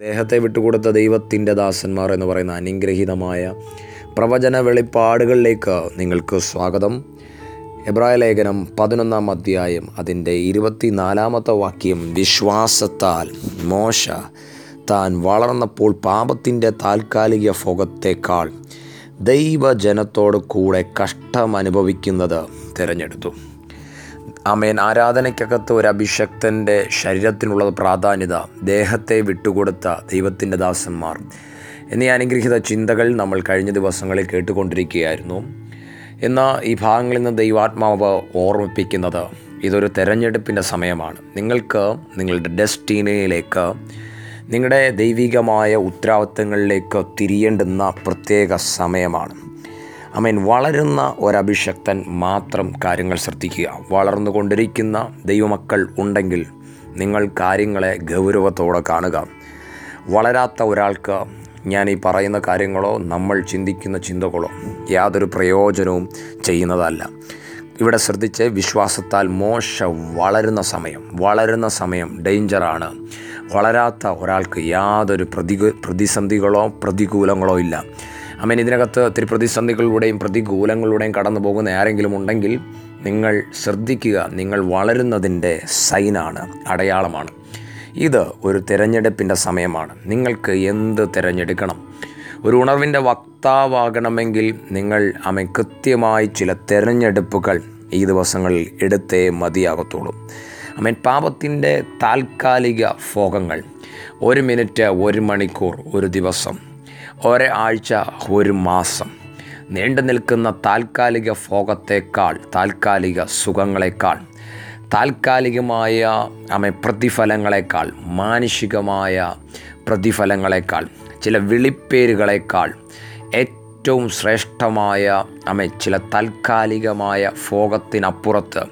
ദേഹത്തെ വിട്ടുകൊടുത്ത ദൈവത്തിന്റെ ദാസന്മാർ എന്ന് പറയുന്ന അനുഗ്രഹീതമായ പ്രവചന വെളിപ്പാടുകളിലേക്ക് നിങ്ങൾക്ക് സ്വാഗതം. എബ്രായ ലേഖനം പതിനൊന്നാം അധ്യായം അതിന്റെ ഇരുപത്തിനാലാമത്തെ വാക്യം വിശ്വാസത്താൽ മോശ താൻ വളർന്നപ്പോൾ പാപത്തിന്റെ താൽക്കാലിക ഭോഗത്തേക്കാൾ ദൈവജനത്തോട് കൂടെ കഷ്ടം അനുഭവിക്കുന്നത് തിരഞ്ഞെടുത്തു. ആമേൻ. ആരാധനയ്ക്കകത്ത് ഒരു അഭിഷക്തന്റെ ശരീരത്തിനുള്ള പ്രാധാന്യത ദേഹത്തെ വിട്ടുകൊടുത്ത ദൈവത്തിന്റെ ദാസന്മാർ. എന്നീ അനുഗ്രഹിത ചിന്തകൾ നമ്മൾ കഴിഞ്ഞ ദിവസങ്ങളിൽ കേട്ടുകൊണ്ടിരിക്കുകയായിരുന്നു. എന്നാൽ ഈ ഭാഗങ്ങളിൽ നിന്ന് ദൈവാത്മാവ് ഓർമ്മിപ്പിക്കുന്നത് ഇതൊരു തെരഞ്ഞെടുപ്പിന്റെ സമയമാണ്. നിങ്ങൾക്ക് നിങ്ങളുടെ ഡെസ്റ്റിനിയിലേക്ക് നിങ്ങളുടെ ദൈവികമായ ഉത്തരവാദിത്തങ്ങളിലേക്ക് തിരിയേണ്ടുന്ന പ്രത്യേക സമയമാണ്. അമേൻ. വളരുന്ന ഒരഭിഷക്തൻ മാത്രം കാര്യങ്ങൾ ശ്രദ്ധിക്കുക. വളർന്നു കൊണ്ടിരിക്കുന്ന ദൈവമക്കൾ ഉണ്ടെങ്കിൽ നിങ്ങൾ കാര്യങ്ങളെ ഗൗരവത്തോടെ കാണുക. വളരാത്ത ഒരാൾക്ക് ഞാൻ ഈ പറയുന്ന കാര്യങ്ങളോ നമ്മൾ ചിന്തിക്കുന്ന ചിന്തകളോ യാതൊരു പ്രയോജനവും ചെയ്യുന്നതല്ല. ഇവിടെ ശ്രദ്ധിച്ച് വിശ്വാസത്താൽ മോശ വളരുന്ന സമയം വളരുന്ന സമയം ഡേഞ്ചറാണ്. വളരാത്ത ഒരാൾക്ക് യാതൊരു പ്രതി പ്രതിസന്ധികളോ പ്രതികൂലങ്ങളോ ഇല്ല. അമ്മേൻ ഇതിനകത്ത് ഒത്തിരി പ്രതിസന്ധികളിലൂടെയും പ്രതികൂലങ്ങളിലൂടെയും കടന്നു പോകുന്ന ആരെങ്കിലും ഉണ്ടെങ്കിൽ നിങ്ങൾ ശ്രദ്ധിക്കുക നിങ്ങൾ വളരുന്നതിന്റെ സൈനാണ് അടയാളമാണ്. ഇത് ഒരു തിരഞ്ഞെടുപ്പിന്റെ സമയമാണ്. നിങ്ങൾക്ക് എന്ത് തിരഞ്ഞെടുക്കണം? ഒരു ഉണർവിന്റെ വക്താവാകണമെങ്കിൽ നിങ്ങൾ അമ്മ കൃത്യമായി ചില തിരഞ്ഞെടുപ്പുകൾ ഈ ദിവസങ്ങളിൽ എടുത്തേ മതിയാകത്തുള്ളൂ. അമ്മൻ പാപത്തിന്റെ താൽക്കാലിക ഭോഗങ്ങൾ. ഒരു മിനിറ്റ് ഒരു മണിക്കൂർ ഒരു ദിവസം. ഒരാഴ്ച ഒരു മാസം. നീണ്ടു നിൽക്കുന്ന താൽക്കാലിക ഭോഗത്തേക്കാൾ താൽക്കാലിക സുഖങ്ങളെക്കാൾ താൽക്കാലികമായ അമ പ്രതിഫലങ്ങളെക്കാൾ മാനുഷികമായ പ്രതിഫലങ്ങളെക്കാൾ ചില വിളിപ്പേരുകളെക്കാൾ ഏറ്റവും ശ്രേഷ്ഠമായ അമ ചില താൽക്കാലികമായ ഭോഗത്തിനപ്പുറത്ത്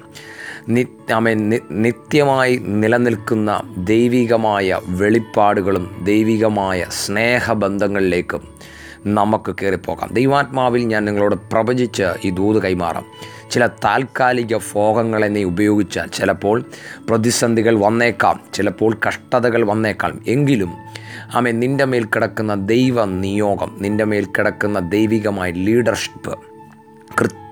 അമ നിത്യമായി നിലനിൽക്കുന്ന ദൈവികമായ വെളിപ്പാടുകളും ദൈവികമായ സ്നേഹബന്ധങ്ങളിലേക്കും നമുക്ക് കയറിപ്പോകാം. ദൈവാത്മാവിൽ ഞാൻ നിങ്ങളോട് പ്രവചിച്ച് ഈ ദൂത് കൈമാറാം. ചില താൽക്കാലിക ഫോഗങ്ങളെ നീ ഉപയോഗിച്ചാൽ ചിലപ്പോൾ പ്രതിസന്ധികൾ വന്നേക്കാം ചിലപ്പോൾ കഷ്ടതകൾ വന്നേക്കാം. എങ്കിലും ആമെ നിന്റെ മേൽ കിടക്കുന്ന ദൈവ നിയോഗം നിന്റെ മേൽ കിടക്കുന്ന ദൈവികമായ ലീഡർഷിപ്പ്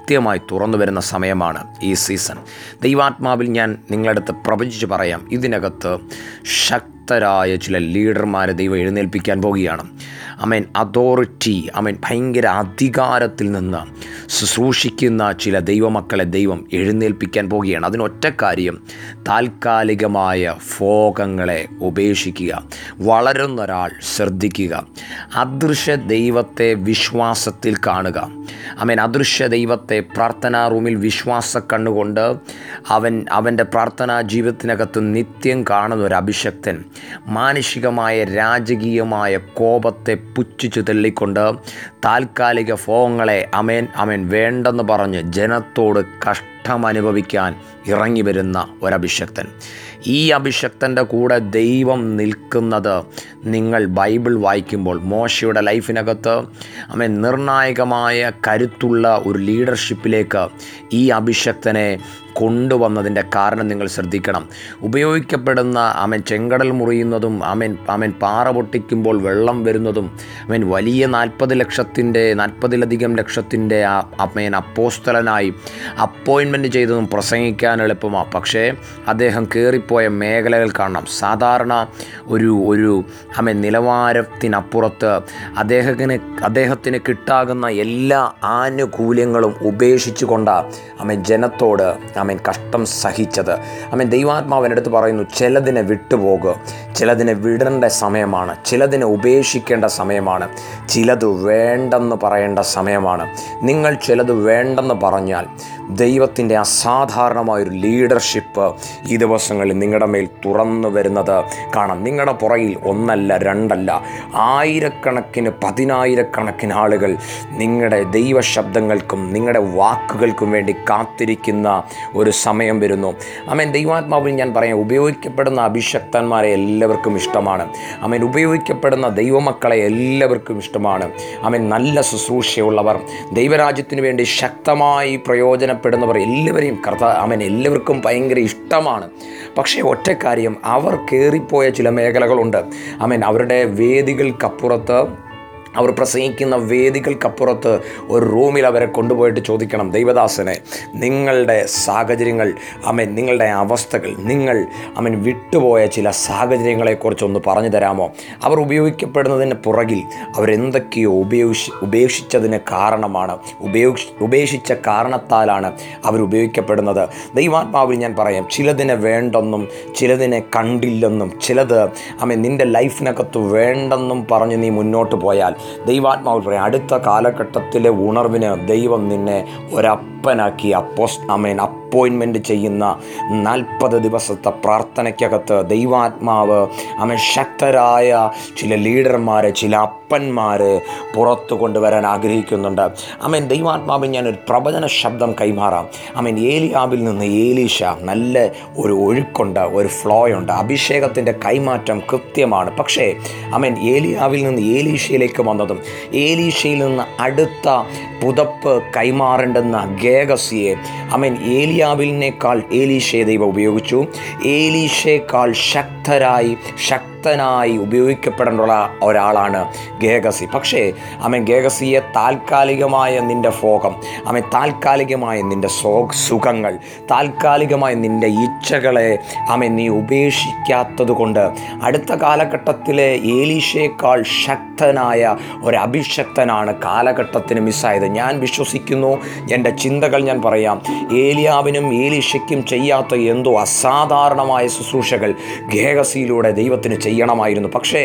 കൃത്യമായി തുറന്നു വരുന്ന സമയമാണ് ഈ സീസൺ. ദൈവാത്മാവിൽ ഞാൻ നിങ്ങളടുത്ത് പ്രവചിച്ച് പറയാം. ഇതിനകത്ത് ശക്തരായ ചില ലീഡർമാരെ ദൈവം എഴുന്നേൽപ്പിക്കാൻ പോവുകയാണ് അമേൻ അതോറിറ്റി അമേൻ ഭയങ്കര അധികാരത്തിൽ നിന്ന് ശുശ്രൂഷിക്കുന്ന ചില ദൈവമക്കളെ ദൈവം എഴുന്നേൽപ്പിക്കാൻ പോവുകയാണ് അതിനൊറ്റ കാര്യം താൽക്കാലികമായ ഭോഗങ്ങളെ ഉപേക്ഷിക്കുക വളരുന്ന ഒരാൾ ശ്രദ്ധിക്കുക അദൃശ്യ ദൈവത്തെ വിശ്വാസത്തിൽ കാണുക. അമേൻ അദൃശ്യ ദൈവത്തെ പ്രാർത്ഥനാ റൂമിൽ വിശ്വാസ കണ്ണുകൊണ്ട് അവൻ അവന്റെ പ്രാർത്ഥനാ ജീവിതത്തിനകത്ത് നിത്യം കാണുന്ന ഒരു അഭിഷക്തൻ മാനുഷികമായ രാജകീയമായ കോപത്തെ പുച്ഛിച്ചു തള്ളിക്കൊണ്ട് താൽക്കാലിക ഫോങ്ങളെ അമേൻ അമേൻ വേണ്ടെന്ന് പറഞ്ഞ് ജനത്തോട് കഷ്ടം അനുഭവിക്കാൻ ഇറങ്ങി വരുന്ന ഒരഭിഷക്തൻ. ഈ അഭിഷക്തന്റെ കൂടെ ദൈവം നിൽക്കുന്നത് നിങ്ങൾ ബൈബിൾ വായിക്കുമ്പോൾ മോശയുടെ ലൈഫിനകത്ത് അമേൻ നിർണായകമായ കരുത്തുള്ള ഒരു ലീഡർഷിപ്പിലേക്ക് ഈ അഭിഷക്തനെ കൊണ്ടുവന്നതിന്റെ കാരണം നിങ്ങൾ ശ്രദ്ധിക്കണം. ഉപയോഗിക്കപ്പെടുന്ന അമൻ ചെങ്കടൽ മുറിയുന്നതും അമൻ അമൻ പാറ പൊട്ടിക്കുമ്പോൾ വെള്ളം വരുന്നതും അമൻ വലിയ നാൽപ്പത് ലക്ഷത്തിന്റെ നാൽപ്പതിലധികം ലക്ഷത്തിന്റെ ആ അമ്മയൻ അപ്പോസ്തലനായി അപ്പോയിൻമെന്റ് ചെയ്തതും പ്രസംഗിക്കാൻ എളുപ്പമാണ്. പക്ഷേ അദ്ദേഹം കയറിപ്പോയ മേഖലകൾ കാണണം. സാധാരണ ഒരു ഒരു അമൻ നിലവാരത്തിനപ്പുറത്ത് അദ്ദേഹത്തിന് അദ്ദേഹത്തിന് കിട്ടാകുന്ന എല്ലാ ആനുകൂല്യങ്ങളും ഉപേക്ഷിച്ചു കൊണ്ട് അമൻ ജനത്തോട് അമൻ കഷ്ടം സഹിച്ചത്. അമൻ ദൈവാത്മാവിനടുത്ത് പറയുന്നു ചിലതിനെ വിട്ടുപോകുക ചിലതിനെ വിടേണ്ട സമയമാണ്. ചിലതിനെ ഉപേക്ഷിക്കേണ്ട സമയമാണ്. ചിലത് വേണ്ടെന്ന് പറയേണ്ട സമയമാണ്. നിങ്ങൾ ചിലത് വേണ്ടെന്ന് പറഞ്ഞാൽ ദൈവത്തിന്റെ അസാധാരണമായൊരു ലീഡർഷിപ്പ് ഈ ദിവസങ്ങളിൽ നിങ്ങളുടെ മേൽ തുറന്നു വരുന്നത് കാണാം. നിങ്ങളുടെ പുറയിൽ ഒന്നല്ല രണ്ടല്ല ആയിരക്കണക്കിന് പതിനായിരക്കണക്കിന് ആളുകൾ നിങ്ങളുടെ ദൈവശബ്ദങ്ങൾക്കും നിങ്ങളുടെ വാക്കുകൾക്കും വേണ്ടി കാത്തിരിക്കുന്ന ഒരു സമയം വരുന്നു. അമേൻ. ദൈവാത്മാവിൽ ഞാൻ പറയാം ഉപയോഗിക്കപ്പെടുന്ന അഭിഷക്തന്മാരെ എല്ലാവർക്കും ഇഷ്ടമാണ്. അമേൻ. ഉപയോഗിക്കപ്പെടുന്ന ദൈവമക്കളെ എല്ലാവർക്കും ഇഷ്ടമാണ്. അമേൻ. നല്ല ശുശ്രൂഷയുള്ളവർ ദൈവരാജ്യത്തിന് വേണ്ടി ശക്തമായി പ്രയോജനം പ്രയോജനപ്പെടുന്നവർ എല്ലാവരെയും കർത്ത അവൻ എല്ലാവർക്കും ഭയങ്കര ഇഷ്ടമാണ്. പക്ഷേ ഒറ്റ കാര്യം അവർ കയറിപ്പോയ ചില മേഖലകളുണ്ട്. അവൻ അവരുടെ വേദികൾക്കപ്പുറത്ത് അവർ പ്രസംഗിക്കുന്ന വേദികൾക്കപ്പുറത്ത് ഒരു റൂമിൽ അവരെ കൊണ്ടുപോയിട്ട് ചോദിക്കണം ദൈവദാസനെ നിങ്ങളുടെ സാഹചര്യങ്ങൾ അമ്മൻ നിങ്ങളുടെ അവസ്ഥകൾ നിങ്ങൾ അമ്മൻ വിട്ടുപോയ ചില സാഹചര്യങ്ങളെക്കുറിച്ചൊന്ന് പറഞ്ഞു തരാമോ? അവർ ഉപയോഗിക്കപ്പെടുന്നതിന് പുറകിൽ അവരെന്തൊക്കെയോ ഉപേക്ഷി ഉപേക്ഷിച്ചതിന് കാരണമാണ് ഉപേക്ഷ ഉപേക്ഷിച്ച കാരണത്താലാണ് അവരുപയോഗിക്കപ്പെടുന്നത് ദൈവാത്മാവിൽ ഞാൻ പറയാം ചിലതിനെ വേണ്ടെന്നും ചിലതിനെ കണ്ടില്ലെന്നും ചിലത് അമ്മ നിന്റെ ലൈഫിനകത്ത് വേണ്ടെന്നും പറഞ്ഞ് നീ മുന്നോട്ട് പോയാൽ ദൈവാത്മാവിൽ പറയാം അടുത്ത കാലഘട്ടത്തിലെ ഉണർവിന് ദൈവം നിന്നെ ഒരപ്പനാക്കി. അപ്പോസ് അമേൻ അപ്പോയിൻമെന്റ് ചെയ്യുന്ന നാൽപ്പത് ദിവസത്തെ പ്രാർത്ഥനയ്ക്കകത്ത് ദൈവാത്മാവ് അമൻ ശക്തരായ ചില ലീഡർമാരെ ചില അപ്പന്മാരെ പുറത്തു കൊണ്ടുവരാൻ ആഗ്രഹിക്കുന്നുണ്ട്. അമേൻ ദൈവാത്മാവിൽ ഞാനൊരു പ്രവചന ശബ്ദം കൈമാറാം. അമേൻ ഏലിയാവിൽ നിന്ന് ഏലീഷ നല്ല ഒരു ഒഴുക്കുണ്ട് ഒരു ഫ്ലോ ഉണ്ട് അഭിഷേകത്തിന്റെ കൈമാറ്റം കൃത്യമാണ്. പക്ഷേ അമേൻ ഏലിയാവിൽ നിന്ന് ഏലീഷയിലേക്ക് വന്നതും. ഏലീഷയിൽ നിന്ന് അടുത്ത പുതപ്പ് കൈമാറേണ്ടെന്ന ഗേഗസിയെ അമൻ ഏലിയാവിലിനേക്കാൾ ഏലീഷയെ ദൈവം ഉപയോഗിച്ചു. ഏലീഷയേക്കാൾ ശക്തരായി ശക്തനായി ഉപയോഗിക്കപ്പെടേണ്ട ഒരാളാണ് ഗേഗസി പക്ഷേ അമ്മ ഗേഗസിയെ താൽക്കാലികമായ നിന്റെ ഭോഗം അമ്മ താൽക്കാലികമായ നിന്റെ സോ സുഖങ്ങൾ താൽക്കാലികമായ നിന്റെ ഇച്ഛകളെ അമ്മ നീ ഉപേക്ഷിക്കാത്തത് കൊണ്ട് അടുത്ത കാലഘട്ടത്തിലെ ഏലീഷയേക്കാൾ ശക്തനായ ഒരു അഭിഷക്തനാണ് കാലഘട്ടത്തിന് മിസ്സായത്. ഞാൻ വിശ്വസിക്കുന്നു എന്റെ ചിന്തകൾ ഞാൻ പറയാം. ഏലിയാവിനും ഏലീഷയ്ക്കും ചെയ്യാത്ത എന്തോ അസാധാരണമായ ശുശ്രൂഷകൾ ഗേഹസിയിലൂടെ ദൈവത്തിന് ചെയ്യണമായിരുന്നു. പക്ഷേ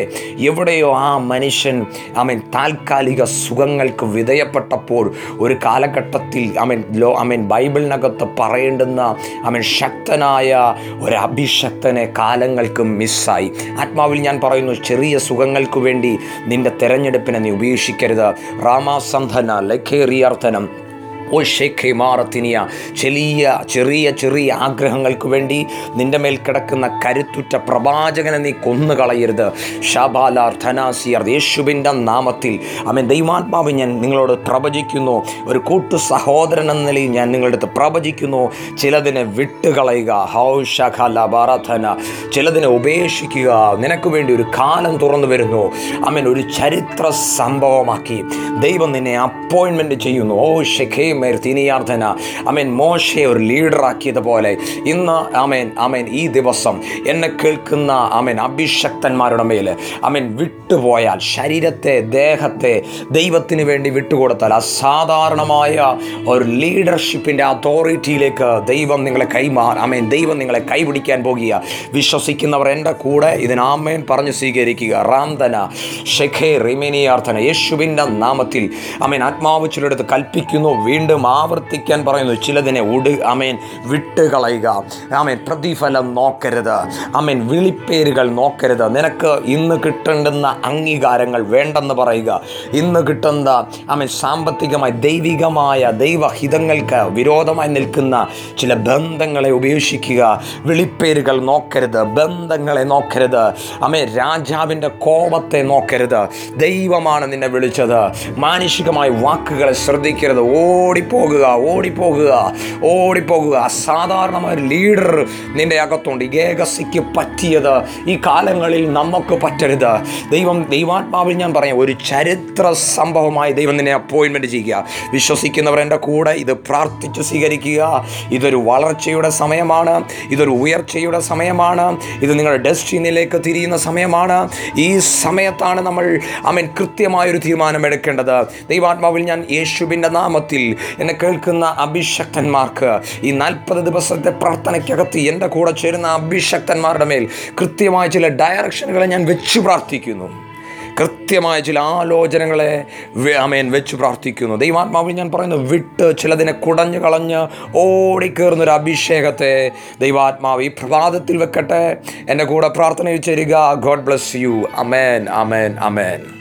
എവിടെയോ ആ മനുഷ്യൻ അമൻ താൽക്കാലിക സുഖങ്ങൾക്ക് വിധേയപ്പെട്ടപ്പോൾ ഒരു കാലഘട്ടത്തിൽ അമൻ ലോ അമൻ ബൈബിളിനകത്ത് പറയേണ്ടുന്ന അമൻ ശക്തനായ ഒരു അഭിഷക്തനെ കാലങ്ങൾക്ക് മിസ്സായി. ആത്മാവിൽ ഞാൻ പറയുന്നു ചെറിയ സുഖങ്ങൾക്ക് വേണ്ടി നിന്റെ തെരഞ്ഞെടുപ്പിനെ നീ ഉപേക്ഷിക്കരുത്. റാമാസന്ധന ലഖേറിയർത്ഥനം ഓ മാറത്തിനിയ ചെറിയ ചെറിയ ആഗ്രഹങ്ങൾക്ക് വേണ്ടി നിന്റെ മേൽ കിടക്കുന്ന കരുത്തുറ്റ പ്രവാചകനെ നീ കൊന്നുകളയരുത്. ഷബാലാർ ധനാസിയർ യേശുവിന്റെ നാമത്തിൽ. അവൻ ദൈവാത്മാവ് ഞാൻ നിങ്ങളോട് പ്രവചിക്കുന്നു. ഒരു കൂട്ടു സഹോദരൻ എന്ന നിലയിൽ ഞാൻ നിങ്ങളുടെ അടുത്ത് പ്രവചിക്കുന്നു. ചിലതിനെ വിട്ടുകളയുക. ഹൗഷഖല ബാറധന. ചിലതിനെ ഉപേക്ഷിക്കുക. നിനക്ക് വേണ്ടി ഒരു കാലം തുറന്നു വരുന്നു. അമൻ. ഒരു ചരിത്ര സംഭവമാക്കി ദൈവം നിന്നെ അപ്പോയിൻമെന്റ് ചെയ്യുന്നു. ഓ ഷെഖേ മേർ തിനിയാർത്ഥന അമേൻ മോശയെ ഒരു ലീഡറാക്കിയതുപോലെ ഇന്ന് അമേൻ അമേൻ ഈ ദിവസം എന്നെ കേൾക്കുന്ന അമേൻ അഭിഷക്തന്മാരുടെ മേൽ അമേൻ വിട്ടുപോയാൽ ശരീരത്തെ ദേഹത്തെ ദൈവത്തിന് വേണ്ടി വിട്ടുകൊടുത്താൽ അസാധാരണമായ ഒരു ലീഡർഷിപ്പിന്റെ അതോറിറ്റിയിലേക്ക് ദൈവം നിങ്ങളെ കൈമാ അമേൻ ദൈവം നിങ്ങളെ കൈപിടിക്കാൻ പോകുക. വിശ്വസിക്കുന്നവർ എന്റെ കൂടെ ഇതിനാമേൻ പറഞ്ഞു സ്വീകരിക്കുക. റാന്തന ഷെഖേ റിമിനിയാർത്ഥന യേശുവിന്റെ നാമത്തിൽ അമേൻ ആത്മാവ് ചിലടുത്ത് കൽപ്പിക്കുന്നു. വീണ്ടും ആവർത്തിക്കാൻ പറയുന്നു. ചിലതിനെ ഉട് അമേൻ വിട്ടുകളയുക. അമേൻ പ്രതിഫലം നോക്കരുത്. അമേൻ വിളിപ്പേരുകൾ നോക്കരുത്. നിനക്ക് ഇന്ന് കിട്ടേണ്ടുന്ന അംഗീകാരങ്ങൾ വേണ്ടെന്ന് പറയുക. ഇന്ന് കിട്ടുന്ന അമേൻ സാമ്പത്തികമായി ദൈവികമായ ദൈവഹിതങ്ങൾക്ക് വിരോധമായി നിൽക്കുന്ന ചില ബന്ധങ്ങളെ ഉപേക്ഷിക്കുക. വിളിപ്പേരുകൾ നോക്കരുത്. ബന്ധങ്ങളെ നോക്കരുത്. അമേ രാജാവിന്റെ കോപത്തെ നോക്കരുത്. ദൈവമാണ് നിന്നെ വിളിച്ചത്. മാനുഷികമായ വാക്കുകളെ ശ്രദ്ധിക്കരുത്. ഓടിപ്പോകുക ഓടിപ്പോകുക ഓടിപ്പോകുക. അസാധാരണമായ ലീഡർ നിന്റെ അകത്തുണ്ട്. ഏകസിക്ക് പറ്റിയത് ഈ കാലങ്ങളിൽ നമുക്ക് പറ്റരുത്. ദൈവം ദൈവാത്മാവിൽ ഞാൻ പറയാം ഒരു ചരിത്ര സംഭവമായി ദൈവം നിന്നെ അപ്പോയിൻമെന്റ് ചെയ്യുക. വിശ്വസിക്കുന്നവർ എന്റെ കൂടെ ഇത് പ്രാർത്ഥിച്ച് സ്വീകരിക്കുക. ഇതൊരു വളർച്ചയുടെ സമയമാണ് ഇതൊരു ഉയർച്ചയുടെ സമയമാണ് ഇത് നിങ്ങളുടെ ഡെസ്റ്റിനിലേക്ക് തിരിയുന്ന സമയമാണ്. ഈ സമയത്താണ് നമ്മൾ അമൻ കൃത്യമായൊരു തീരുമാനം എടുക്കേണ്ടത്. ദൈവാത്മാവിൽ ഞാൻ യേശുവിന്റെ നാമത്തിൽ എന്നെ കേൾക്കുന്ന അഭിഷക്തന്മാർക്ക് ഈ നാൽപ്പത് ദിവസത്തെ പ്രാർത്ഥനയ്ക്കകത്ത് എന്റെ കൂടെ ചേരുന്ന അഭിഷക്തന്മാരുടെ മേൽ കൃത്യമായ ചില ഡയറക്ഷനുകളെ ഞാൻ വെച്ച് പ്രാർത്ഥിക്കുന്നു. കൃത്യമായ ചില ആലോചനകളെ അമേൻ വെച്ച് പ്രാർത്ഥിക്കുന്നു. ദൈവാത്മാവിൽ ഞാൻ പറയുന്നു വിട്ട് ചിലതിനെ കുടഞ്ഞു കളഞ്ഞ് ഓടിക്കേറുന്ന ഒരു അഭിഷേകത്തെ ദൈവാത്മാവ് ഈ പ്രഭാതത്തിൽ വെക്കട്ടെ. എന്റെ കൂടെ പ്രാർത്ഥനയിൽ ചേരുക. God bless you amen amen amen